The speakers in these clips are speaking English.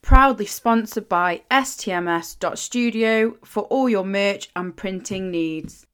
Proudly sponsored by STMS.studio for all your merch and printing needs.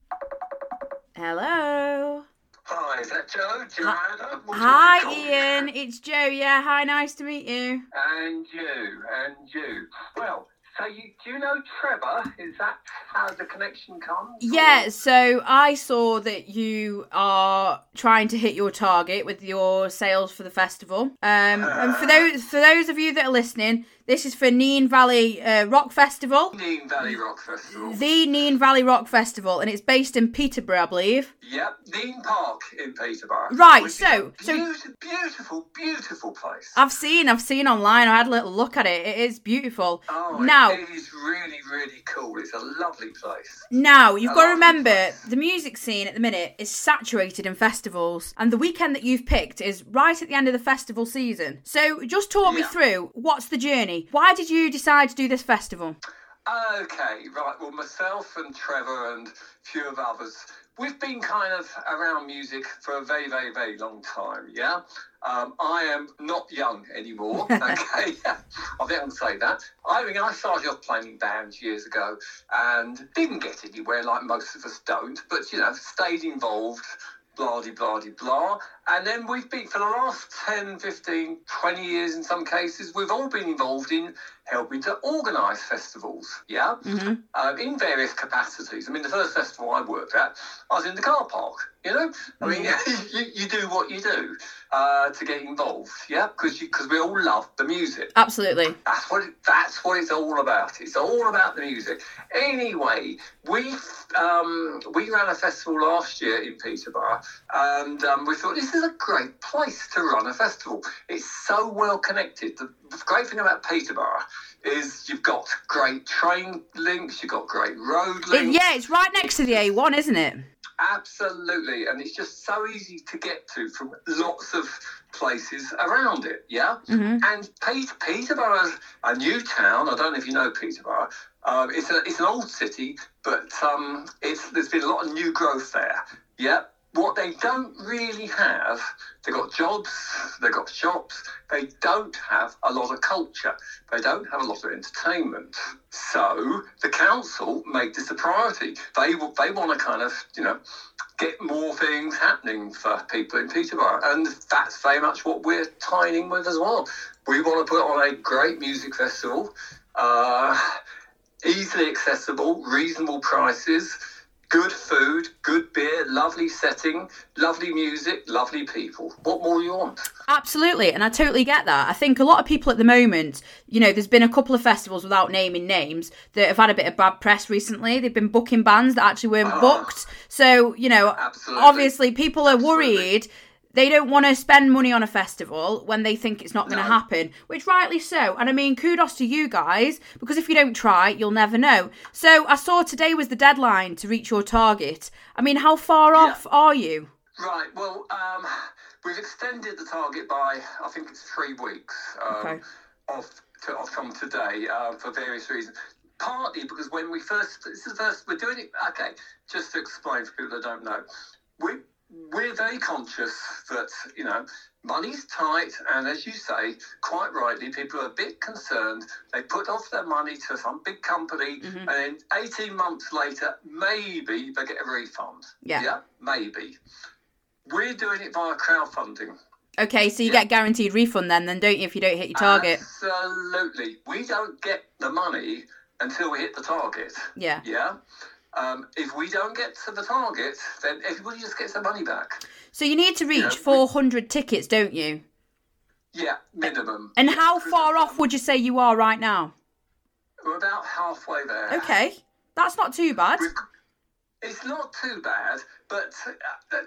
Hello. Hi, is that Joe? Joanna? Hi. Ian. It's Joe. Yeah, hi. Nice to meet you. And you, and you. Well, so you do you know Trevor? Is that how the connection comes? Yeah, so I saw that you are trying to hit your target with your sales for the festival. Um, and for those for those of you that are listening, this is for Nene Valley uh, Rock Festival, Nene Valley Rock Festival. the Nene Valley Rock Festival, and it's based in Peterborough, I believe. Yep, Nene Park in Peterborough. Right, so- a so- beautiful, beautiful, beautiful place. I've seen, I've seen online. I had a little look at it. It is beautiful. Oh, now, it is really, really cool. It's a lovely place. Now, you've I got to remember place. the music scene at the minute is saturated in festivals, and the weekend that you've picked is right at the end of the festival season. So, just talk me through what's the journey? Why did you decide to do this festival? Okay, right. Well, myself and Trevor and a few of others, we've been kind of around music for a very, very, very long time. Yeah. Um, I am not young anymore. Okay, I think I can say that. I mean, I started off playing in bands years ago and didn't get anywhere like most of us don't, but you know, stayed involved. Blah, de, blah, de, blah. And then we've been, for the last 10, 15, 20 years in some cases, we've all been involved in helping to organise festivals, yeah, um, in various capacities. I mean, the first festival I worked at, I was in the car park, you know? I mean, you, you do what you do uh, to get involved, yeah, because because we all love the music. Absolutely. That's what it, that's what it's all about. It's all about the music. Anyway, we um, we ran a festival last year in Peterborough, and um, we thought this is a great place to run a festival. It's so well connected. The great thing about Peterborough is you've got great train links, you've got great road links. yeah, it's right next to the A1, isn't it? Absolutely, and it's just so easy to get to from lots of places around it. Yeah, and Pete, Peterborough's a new town. I don't know if you know Peterborough. Um, it's a it's an old city, but um, it's there's been a lot of new growth there. Yeah. What they don't really have, they've got jobs, they've got shops, they don't have a lot of culture, they don't have a lot of entertainment. So the council made this a priority. They they want to kind of, you know, get more things happening for people in Peterborough. And that's very much what we're tying in with as well. We want to put on a great music festival, uh, easily accessible, reasonable prices, good food, good beer, lovely setting, lovely music, lovely people. What more do you want? Absolutely, and I totally get that. I think a lot of people at the moment, you know, there's been a couple of festivals without naming names that have had a bit of bad press recently. They've been booking bands that actually weren't ah. booked. So, you know, Absolutely. obviously people are Absolutely. worried. They don't want to spend money on a festival when they think it's not going to No. happen, which rightly so. And I mean, kudos to you guys because if you don't try, you'll never know. So I saw today was the deadline to reach your target. I mean, how far off are you? Right. Well, um, we've extended the target by I think it's three weeks um, Okay. of, to, of from today uh, for various reasons. Partly because when we first this is the first we're doing it. Okay, just to explain for people that don't know, we we're very conscious that you know money's tight, and as you say, quite rightly, people are a bit concerned. They put off their money to some big company, mm-hmm. and then eighteen months later, maybe they get a refund. Yeah. Yeah, maybe. We're doing it via crowdfunding. Okay, so you Yeah. get guaranteed refund then, then don't you, if you don't hit your target? Absolutely. We don't get the money until we hit the target. Yeah. Yeah. Um, if we don't get to the target, then everybody just gets their money back. So you need to reach Yeah, we- 400 tickets, don't you? Yeah, minimum. And how far off would you say you are right now? We're about halfway there. Okay, that's not too bad. We've, it's not too bad, but uh, uh,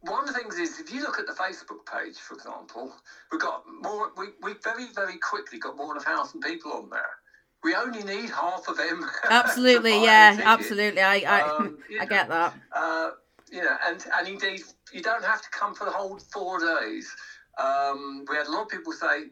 one of the things is if you look at the Facebook page, for example, we've got more. We, we very very quickly got more than a thousand people on there. We only need half of them. to Absolutely, yeah, absolutely. I I, Um, I know, get that. Uh, you know, and and indeed, you don't have to come for the whole four days. Um, we had a lot of people say,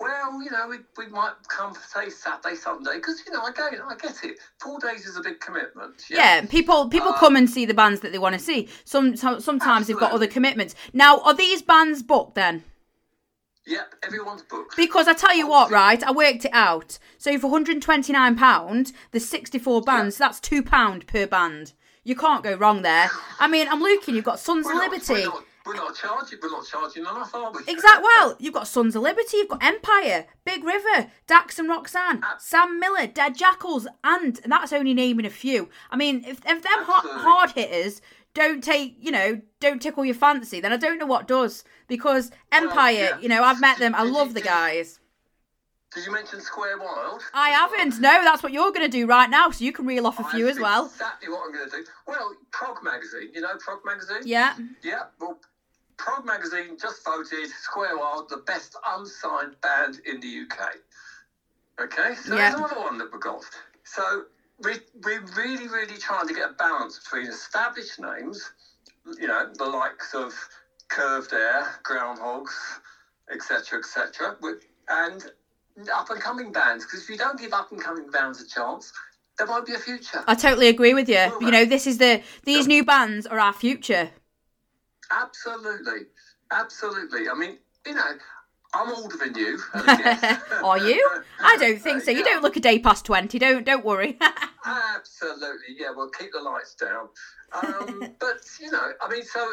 well, you know, we, we might come say Saturday, Sunday, because you know, again, I get it. Four days is a big commitment. Yeah, Yeah, people people Uh, come and see the bands that they want to see. Some so- sometimes they've got other commitments. Now, are these bands booked then? Yep, everyone's booked. Because I tell you what, right? I worked it out. So for 129 pound, there's 64 bands. so That's two pound per band. You can't go wrong there. I mean, I'm looking. You've got Sons of We're not- Liberty. We're not, we're not charging. We're not charging enough, are we? Exact. Well, you've got Sons of Liberty. You've got Empire, Big River, Dax and Roxanne, uh, Sam Miller, Dead Jackals, and, and that's only naming a few. I mean, if if them hard hitters don't take, you know, don't tickle your fancy, then I don't know what does. Because Empire, yeah. you know, I've met them. I love the guys. Did you mention Square Wild? I haven't. No, that's what you're going to do right now, so you can reel off a few That's as well. Exactly what I'm going to do. Well, Prog Magazine. You know Prog Magazine? Yeah. Yeah. Well, Prog Magazine just voted Square Wild the best unsigned band in the UK. Okay, so Yeah. there's another one that we got. So we we're really, really trying to get a balance between established names, you know, the likes of Curved Air, Groundhogs, etc., etc., and up and coming bands. Because if you don't give up and coming bands a chance, there won't be a future. I totally agree with you. Well, You know, this is the these new bands are our future. Absolutely, absolutely. I mean, you know, I'm older than you. Are you? I don't think so. You Yeah. don't look a day past twenty. Don't don't worry. Absolutely, yeah. Well, keep the lights down. Um, but you know, I mean, so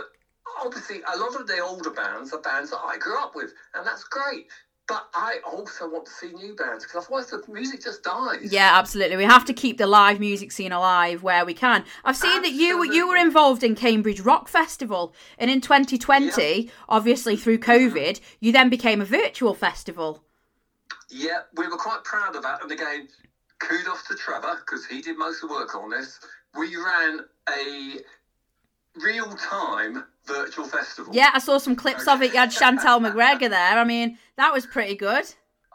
obviously, a lot of the older bands are bands that I grew up with, and that's great. But I also want to see new bands because otherwise the music just dies. yeah, absolutely. We have to keep the live music scene alive where we can. I've seen that you you were involved in Cambridge Rock Festival, and in 2020, obviously through COVID, you then became a virtual festival. Yeah, we were quite proud of that. And again, kudos to Trevor because he did most of the work on this. We ran a real time virtual festival. Yeah, I saw some clips of it. You had Chantel McGregor there. I mean, that was pretty good.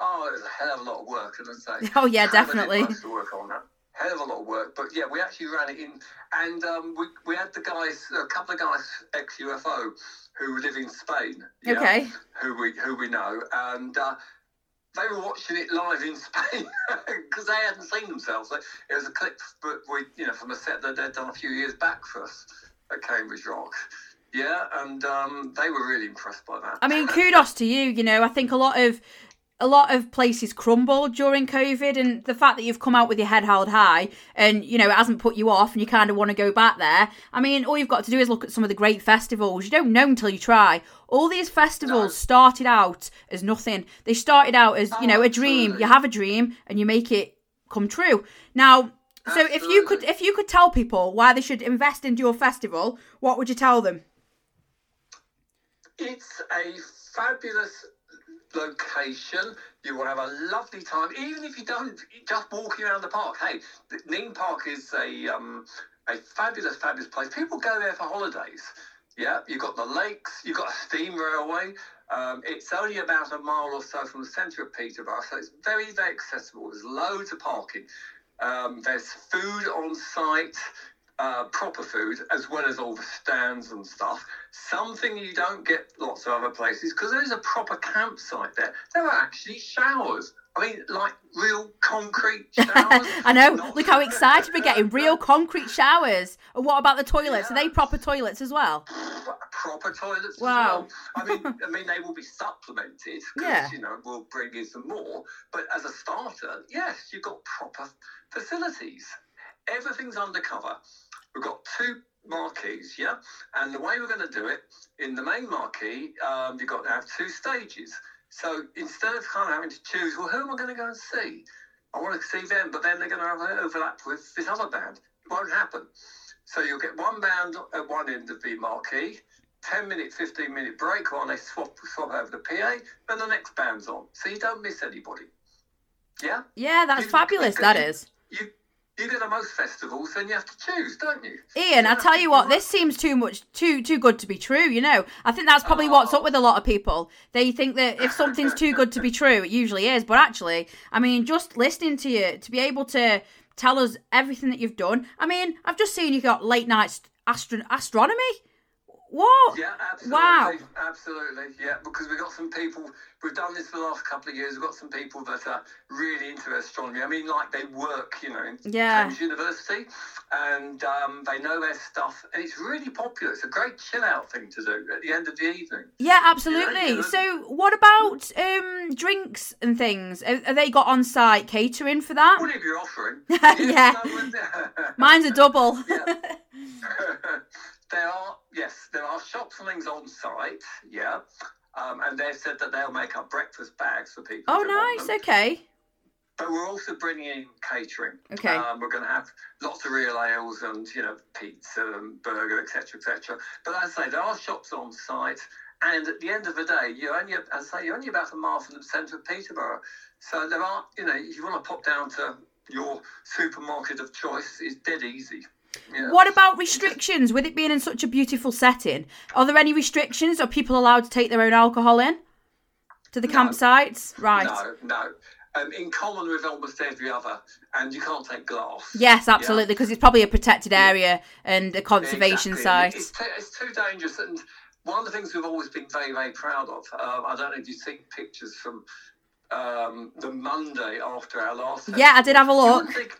Oh, it was a hell of a lot of work, I say? Oh, yeah, definitely. the work on that. Hell of a lot of work, but yeah, we actually ran it in, and um, we we had the guys, a couple of guys ex UFO who live in Spain. yeah, Okay. Who we who we know, and. Uh, they were watching it live in Spain because they hadn't seen themselves. It was a clip, but we, you know, from a set that they'd done a few years back for us at Cambridge Rock. Yeah, and um, they were really impressed by that. I mean, kudos to you. You know, I think a lot of a lot of places crumbled during COVID, and the fact that you've come out with your head held high, and you know it hasn't put you off, and you kind of want to go back there. I mean, all you've got to do is look at some of the great festivals. You don't know until you try. All these festivals No. started out as nothing. They started out as you know a dream. absolutely. You have a dream, and you make it come true. Now. So if you could if you could tell people why they should invest into your festival, what would you tell them? It's a fabulous location. You will have a lovely time, even if you don't just walking around the park. Hey, Nene Park is a um, a fabulous, fabulous place. People go there for holidays. Yeah, you've got the lakes, you've got a steam railway. Um, it's only about a mile or so from the centre of Peterborough, so it's very, very accessible. There's loads of parking. Um, there's food on site, uh, proper food, as well as all the stands and stuff. Something you don't get lots of other places because there is a proper campsite there. There are actually showers. I mean, like real concrete showers. I know. Not- Look how excited we're getting. Real concrete showers. And what about the toilets? Are they proper toilets as well? proper toilets Wow. as well. I mean, I mean, they will be supplemented because Yeah. you know we'll bring in some more. But as a starter, yes, you've got proper facilities. Everything's undercover. We've got two marquees, yeah, and the way we're going to do it in the main marquee, um, you've got to have two stages. So instead of kind of having to choose, well, who am I going to go and see? I want to see them, but then they're going to have an overlap with this other band. It won't happen. So you'll get one band at one end of the marquee, 10 minute, 15 minute break while they swap, swap over the PA, and the next band's on. So you don't miss anybody. Yeah? Yeah, that's You- fabulous. you- That is. You, you go to most festivals, then you have to choose, don't you? Ian, I tell you what, this seems too much, too too good to be true. You know, I think that's probably what's up oh. with a lot of people. They think that if something's too good to be true, it usually is. But actually, I mean, just listening to you to be able to tell us everything that you've done. I mean, I've just seen you got late night astro- astronomy. What? Yeah, absolutely. Wow. Absolutely. Yeah, because we've got some people, we've done this for the last couple of years. We've got some people that are really into astronomy. I mean, like they work, you know, in Yeah. Cambridge University and um, they know their stuff. And it's really popular. It's a great chill out thing to do at the end of the evening. Yeah, absolutely. yeah. So, what about um drinks and things? Are, are they got on site catering for that? What if you're offering? Yeah. one- Mine's a double. there are yes, there are shops and things on site. Yeah, um, and they've said that they'll make up breakfast bags for people. oh, nice. Okay. But we're also bringing in catering. Okay. Um, we're going to have lots of real ales and you know pizza and burger, etc., etc. But as I say, there are shops on site, and at the end of the day, you're only, as I say, you're only about a mile from the centre of Peterborough. So there are, you know, if you want to pop down to your supermarket of choice, it's dead easy. Yeah. What about restrictions? With it being in such a beautiful setting, are there any restrictions? Are people allowed to take their own alcohol in to the No. campsites? Right. No, no. Um, in common with almost every other, and you can't take glass. Yes, absolutely, because it's probably a protected area and a Yeah, conservation exactly. site. It's, too, it's too dangerous, and one of the things we've always been very, very proud of. Um, I don't know if you've seen pictures from um, the Monday after our last. Yeah, I did have a You look. wouldn't think,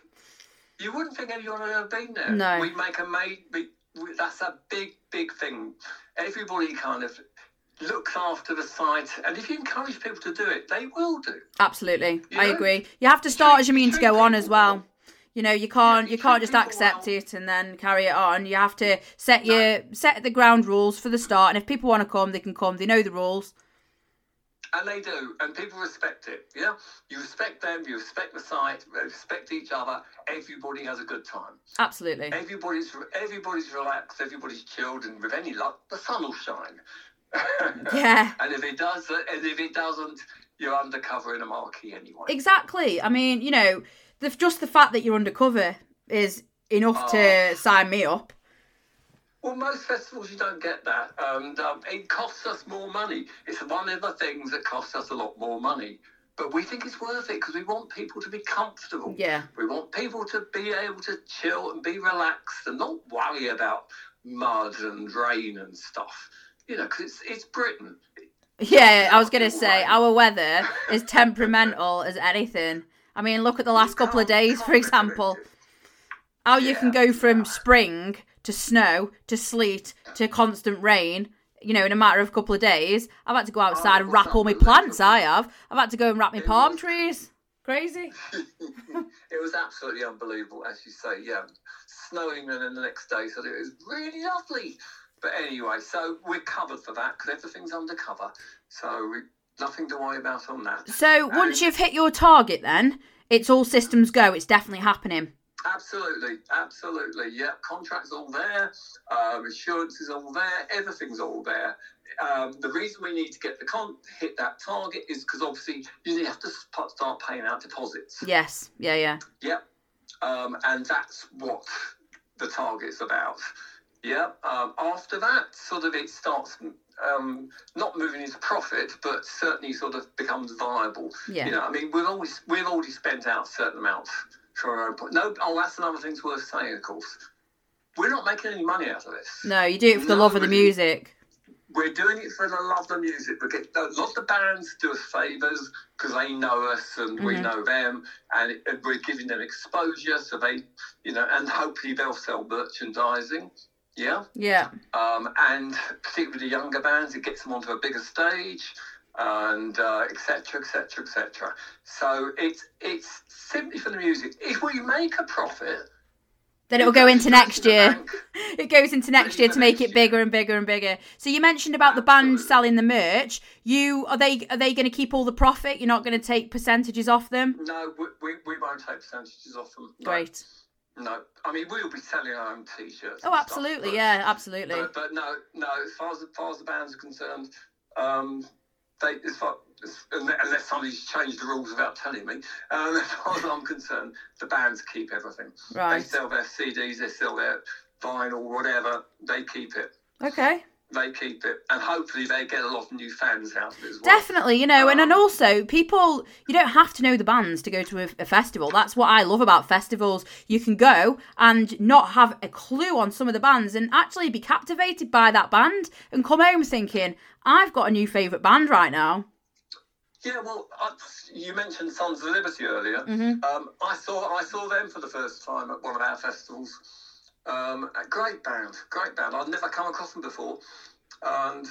you wouldn't think anyone had ever been there. No. We make a we, that's a big, big thing. Everybody kind of looks after the site, and if you encourage people to do it, they will do. Absolutely, You I know? agree. You have to start as you mean to go on as well. You know, you can't you can't just accept it and then carry it on. You have to set your set the ground rules for the start, and if people want to come, they can come. They know the rules. And they do, and people respect it. Yeah, you respect them, you respect the site, respect each other. Everybody has a good time. Absolutely. Everybody's everybody's relaxed, everybody's chilled, and with any luck, the sun will shine. Yeah. And if it does, and if it doesn't, you're undercover in a marquee anyway. Exactly. I mean, you know, the, just the fact that you're undercover is enough to oh. sign me up. Well, most festivals you don't get that, and um, it costs us more money. It's one of the things that costs us a lot more money. But we think it's worth it because we want people to be comfortable. Yeah. We want people to be able to chill and be relaxed and not worry about mud and rain and stuff. You know, because it's, it's Britain. Yeah, I was gonna say our weather is temperamental as anything. I mean, look at the last couple of days, for example. How you can go from yeah. spring to snow to sleet to constant rain, you know, in a matter of a couple of days. I've had to go outside and wrap all my plants. I have. I've had to go and wrap my palm was. trees. Crazy. it was absolutely unbelievable, as you say. Yeah, snowing and then the next day, so it was really lovely. But anyway, so we're covered for that because everything's undercover, so we, nothing to worry about on that. So once you've hit your target, then it's all systems go. It's definitely happening. Absolutely, absolutely. Yeah, contracts all there, um, insurance is all there, everything's all there. Um, the reason we need to get the con- hit that target is because obviously you have to sp- start paying out deposits. Yes. Yeah. Yeah. Yep. Um, and that's what the target's about. Yep. Um, after that, sort of it starts um, not moving into profit, but certainly sort of becomes viable. Yeah. You know, I mean, we've always we've already spent out certain amounts for our own. No, oh, that's another thing's worth saying, of course. We're not making any money out of this. No, you do it for the love of the music. We're doing it for the love of the music. We get a lot of bands do us favours because they know us and we Mhm. know them, and, it- and we're giving them exposure, so they, you know, and hopefully they'll sell merchandising. Yeah, Yeah. um, and particularly the younger bands, it gets them onto a bigger stage, and etc. etc. cetera, et cetera, et cetera. So it's it's simply for the music. If we make a profit, Then it will go into next year. It goes into next year to make it bigger and bigger and bigger. So you mentioned about the band selling the merch. You are they are they going to keep all the profit? You're not going to take percentages off them? No, we, we, we won't take percentages off them. No. Great. No, I mean we'll be selling our own T-shirts. Oh, and stuff, absolutely. but- Yeah, absolutely. But, but no, no. As far as, as far as the bands are concerned, um, they far as, unless somebody's changed the rules without telling me, um, as far as I'm concerned, the bands keep everything. They sell their CDs, they sell their vinyl, whatever. They keep it. Okay. They keep it, and hopefully they get a lot of new fans out of it as well. Definitely, you know, and, and Um, also people, you don't have to know the bands to go to a, a festival. That's what I love about festivals. You can go and not have a clue on some of the bands and actually be captivated by that band and come home thinking, I've got a new favourite band right now. Yeah, well, I, you mentioned Sons of Liberty earlier. Mm-hmm. Um, I saw I saw them for the first time at one of our festivals. Um, a great band, great band. I'd never come across them before, and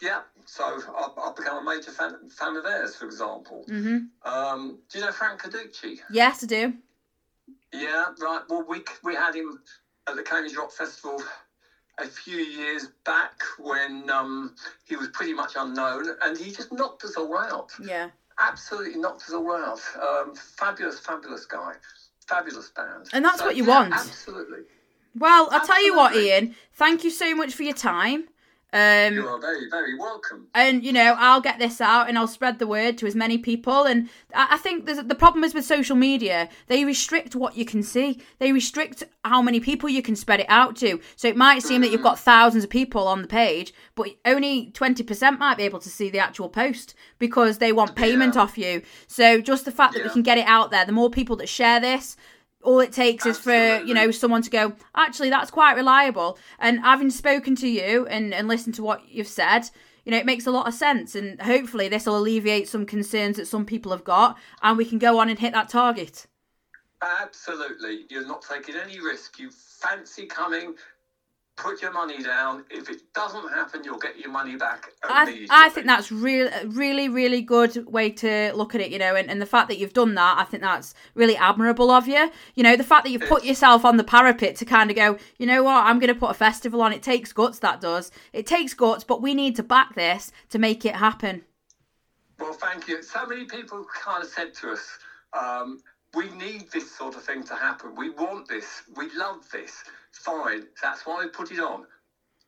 yeah, so I, I've become a major fan, fan of theirs. For example, hmm um, do you know Frank Carducci? Yes, I do. Yeah, right. Well, we we had him at the Cambridge Rock Festival a few years back when um, he was pretty much unknown, and he just knocked us all out. Yeah. Absolutely knocked us all out. Um, fabulous, fabulous guy. Fabulous band. And that's what you want. Absolutely. Well, I'll tell you what, Ian. Thank you so much for your time. Um, You are very, very welcome. and you know i'll get this out and i'll spread the word to as many people and i, I think there's, the problem is with social media they restrict what you can see they restrict how many people you can spread it out to so it might seem that you've got thousands of people on the page but only 20% might be able to see the actual post because they want payment Yeah. off you so just the fact that we can get it out there the more people that share this all it takes is for you know someone to go actually that's quite reliable. And having spoken to you and and listened to what you've said you know it makes a lot of sense. And hopefully this will alleviate some concerns that some people have got and we can go on and hit that target. Absolutely. You're not taking any risk. You fancy coming, put your money down. If it doesn't happen, you'll get your money back I. I think that's real, really, really good way to look at it, you know, and, and the fact that you've done that, I think that's really admirable of you. You know, the fact that you've put yourself on the parapet to kind of go, you know what, I'm going to put a festival on. It takes guts, that does. It takes guts, but we need to back this to make it happen. Well, thank you. So many people kind of said to us, um, we need this sort of thing to happen. We want this. We love this. Fine. That's why we put it on.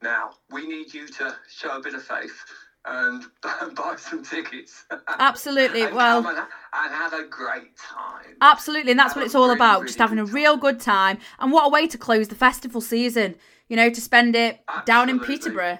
Now, we need you to show a bit of faith and buy some tickets. Absolutely. and Well, and, and have a great time. Absolutely, and that's what it's all really, about. really Just having a real good time, and what a way to close the festival season. You know, to spend it down in Peterborough.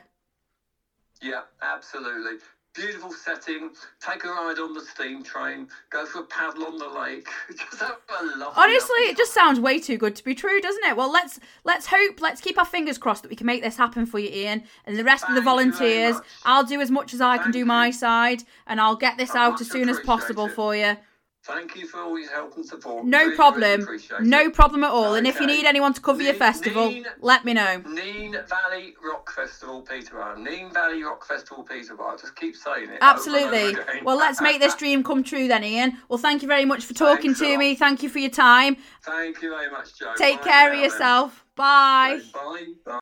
Yeah, absolutely. Beautiful setting. Take a ride on the steam train. Go for a paddle on the lake. Just have a lovely. Honestly, it just sounds way too good to be true, doesn't it? Well, let's let's hope, let's keep our fingers crossed that we can make this happen for you, Ian, and the rest of the Thank you very volunteers. I'll do as much as I can do you. my side, and I'll get this I out as soon as possible it. for you. Thank you for all your help and support. No Really, really problem, appreciate no it. problem at all. And if you need anyone to cover your festival, Nene- let me know. Nene Valley Rock Festival, Peterborough. Nene Valley Rock Festival, Peterborough. Just keep saying it. Absolutely. Well, let's make this dream come true then, Ian. Well, thank you very much for talking Thanks to me. Thank you for your time. Thank you very much, Joe. Take Bye care now of yourself. Bye. Bye. Bye.